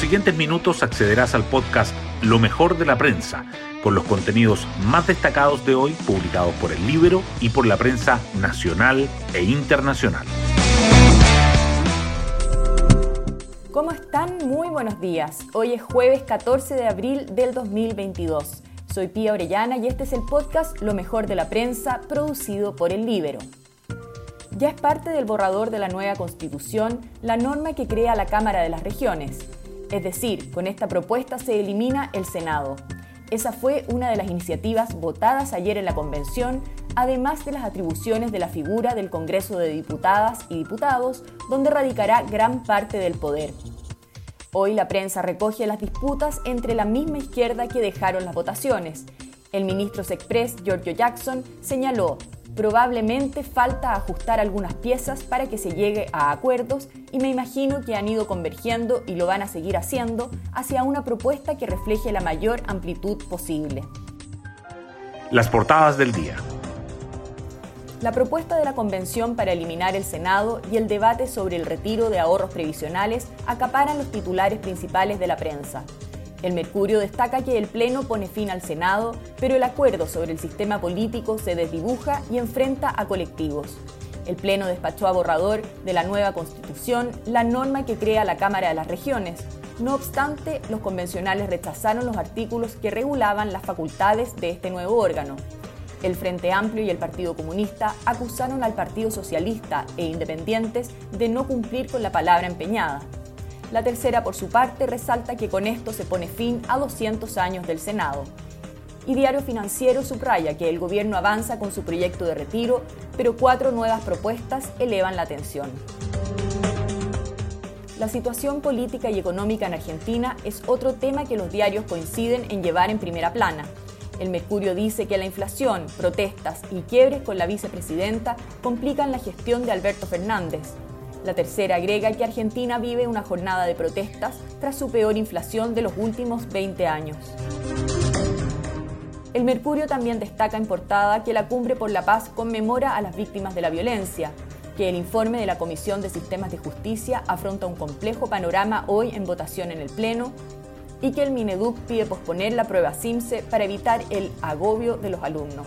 siguientes minutos accederás al podcast Lo mejor de la prensa, con los contenidos más destacados de hoy publicados por el libro y por la prensa nacional e internacional. ¿Cómo están? Muy buenos días. Hoy es jueves 14 de abril del 2022. Soy Pía Orellana y este es el podcast Lo mejor de la prensa producido por el Libero. Ya es parte del borrador de la nueva constitución la norma que crea la Cámara de las Regiones. Es decir, con esta propuesta se elimina el Senado. Esa fue una de las iniciativas votadas ayer en la convención, además de las atribuciones de la figura del Congreso de Diputadas y Diputados, donde radicará gran parte del poder. Hoy la prensa recoge las disputas entre la misma izquierda que dejaron las votaciones. El ministro Sexpress, Giorgio Jackson, señaló Probablemente falta ajustar algunas piezas para que se llegue a acuerdos y me imagino que han ido convergiendo y lo van a seguir haciendo hacia una propuesta que refleje la mayor amplitud posible. Las portadas del día. La propuesta de la Convención para eliminar el Senado y el debate sobre el retiro de ahorros previsionales acaparan los titulares principales de la prensa. El Mercurio destaca que el Pleno pone fin al Senado, pero el acuerdo sobre el sistema político se desdibuja y enfrenta a colectivos. El Pleno despachó a borrador de la nueva Constitución la norma que crea la Cámara de las Regiones. No obstante, los convencionales rechazaron los artículos que regulaban las facultades de este nuevo órgano. El Frente Amplio y el Partido Comunista acusaron al Partido Socialista e Independientes de no cumplir con la palabra empeñada. La tercera, por su parte, resalta que con esto se pone fin a 200 años del Senado. Y Diario Financiero subraya que el gobierno avanza con su proyecto de retiro, pero cuatro nuevas propuestas elevan la tensión. La situación política y económica en Argentina es otro tema que los diarios coinciden en llevar en primera plana. El Mercurio dice que la inflación, protestas y quiebres con la vicepresidenta complican la gestión de Alberto Fernández, la tercera agrega que Argentina vive una jornada de protestas tras su peor inflación de los últimos 20 años. El Mercurio también destaca en portada que la Cumbre por la Paz conmemora a las víctimas de la violencia, que el informe de la Comisión de Sistemas de Justicia afronta un complejo panorama hoy en votación en el Pleno y que el Mineduc pide posponer la prueba CIMSE para evitar el agobio de los alumnos.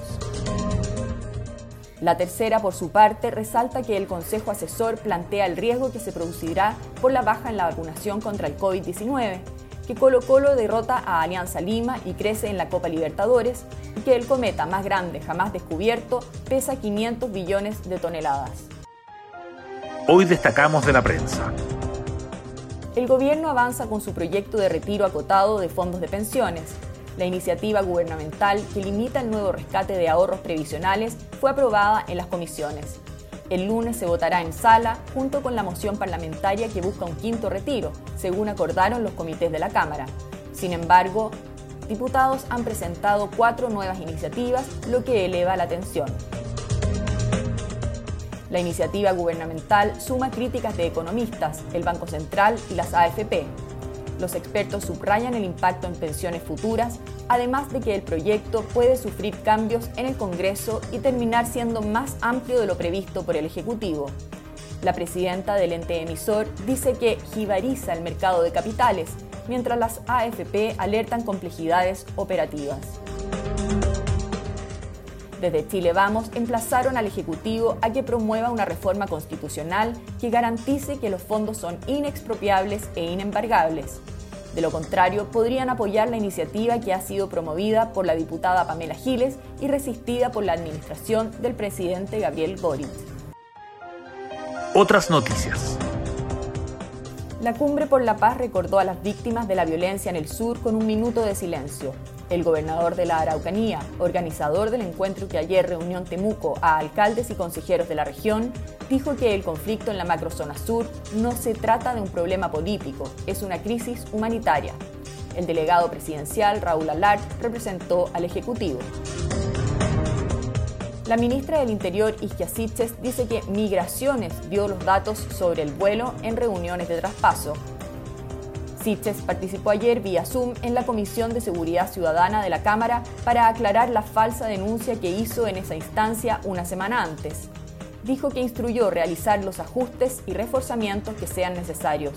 La tercera, por su parte, resalta que el Consejo Asesor plantea el riesgo que se producirá por la baja en la vacunación contra el COVID-19, que Colo Colo derrota a Alianza Lima y crece en la Copa Libertadores, y que el cometa más grande jamás descubierto pesa 500 billones de toneladas. Hoy destacamos de la prensa. El gobierno avanza con su proyecto de retiro acotado de fondos de pensiones, la iniciativa gubernamental que limita el nuevo rescate de ahorros previsionales fue aprobada en las comisiones. El lunes se votará en sala junto con la moción parlamentaria que busca un quinto retiro, según acordaron los comités de la Cámara. Sin embargo, diputados han presentado cuatro nuevas iniciativas, lo que eleva la tensión. La iniciativa gubernamental suma críticas de economistas, el Banco Central y las AFP, los expertos subrayan el impacto en pensiones futuras, además de que el proyecto puede sufrir cambios en el Congreso y terminar siendo más amplio de lo previsto por el Ejecutivo. La presidenta del ente emisor dice que jibariza el mercado de capitales, mientras las AFP alertan complejidades operativas. Desde Chile Vamos emplazaron al Ejecutivo a que promueva una reforma constitucional que garantice que los fondos son inexpropiables e inembargables. De lo contrario, podrían apoyar la iniciativa que ha sido promovida por la diputada Pamela Giles y resistida por la administración del presidente Gabriel Boric. Otras noticias. La Cumbre por la Paz recordó a las víctimas de la violencia en el sur con un minuto de silencio. El gobernador de la Araucanía, organizador del encuentro que ayer reunió Temuco a alcaldes y consejeros de la región, dijo que el conflicto en la macrozona sur no se trata de un problema político, es una crisis humanitaria. El delegado presidencial, Raúl Alart, representó al Ejecutivo. La ministra del Interior, Isquia Siches, dice que Migraciones dio los datos sobre el vuelo en reuniones de traspaso. Siches participó ayer vía Zoom en la Comisión de Seguridad Ciudadana de la Cámara para aclarar la falsa denuncia que hizo en esa instancia una semana antes. Dijo que instruyó realizar los ajustes y reforzamientos que sean necesarios.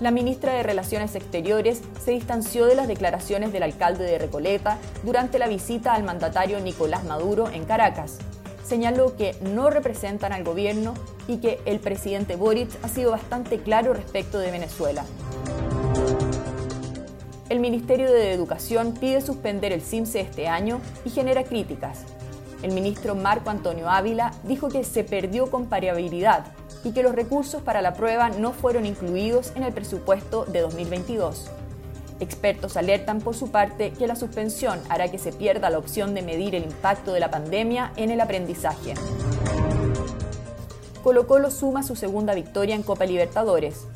La ministra de Relaciones Exteriores se distanció de las declaraciones del alcalde de Recoleta durante la visita al mandatario Nicolás Maduro en Caracas. Señaló que no representan al gobierno y que el presidente Boric ha sido bastante claro respecto de Venezuela. El Ministerio de Educación pide suspender el CIMSE este año y genera críticas. El ministro Marco Antonio Ávila dijo que se perdió comparabilidad y que los recursos para la prueba no fueron incluidos en el presupuesto de 2022. Expertos alertan por su parte que la suspensión hará que se pierda la opción de medir el impacto de la pandemia en el aprendizaje. Colo Colo suma su segunda victoria en Copa Libertadores.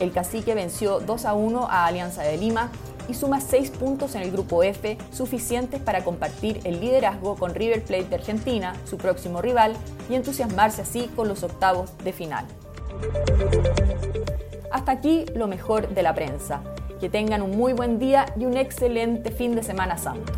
El cacique venció 2 a 1 a Alianza de Lima y suma 6 puntos en el grupo F, suficientes para compartir el liderazgo con River Plate de Argentina, su próximo rival, y entusiasmarse así con los octavos de final. Hasta aquí lo mejor de la prensa. Que tengan un muy buen día y un excelente fin de Semana Santo.